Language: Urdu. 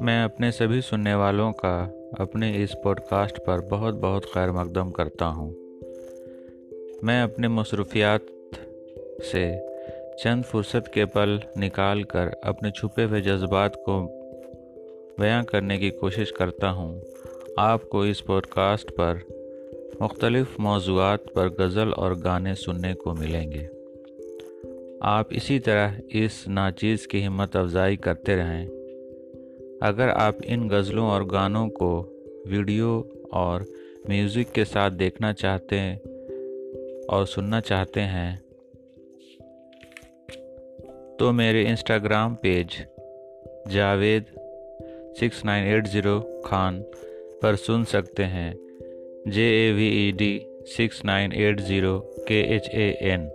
میں اپنے سبھی سننے والوں کا اپنے اس پوڈ کاسٹ پر بہت بہت خیر مقدم کرتا ہوں۔ میں اپنے مصروفیات سے چند فرصت کے پل نکال کر اپنے چھپے ہوئے جذبات کو بیاں کرنے کی کوشش کرتا ہوں۔ آپ کو اس پوڈ کاسٹ پر مختلف موضوعات پر غزل اور گانے سننے کو ملیں گے۔ آپ اسی طرح اس ناچیز کی ہمت افزائی کرتے رہیں۔ اگر آپ ان غزلوں اور گانوں کو ویڈیو اور میوزک کے ساتھ دیکھنا چاہتے ہیں اور سننا چاہتے ہیں، تو میرے Instagram page Javed six nine eight zero Khan پر سن سکتے ہیں۔ J A V E D six nine eight zero K H A N.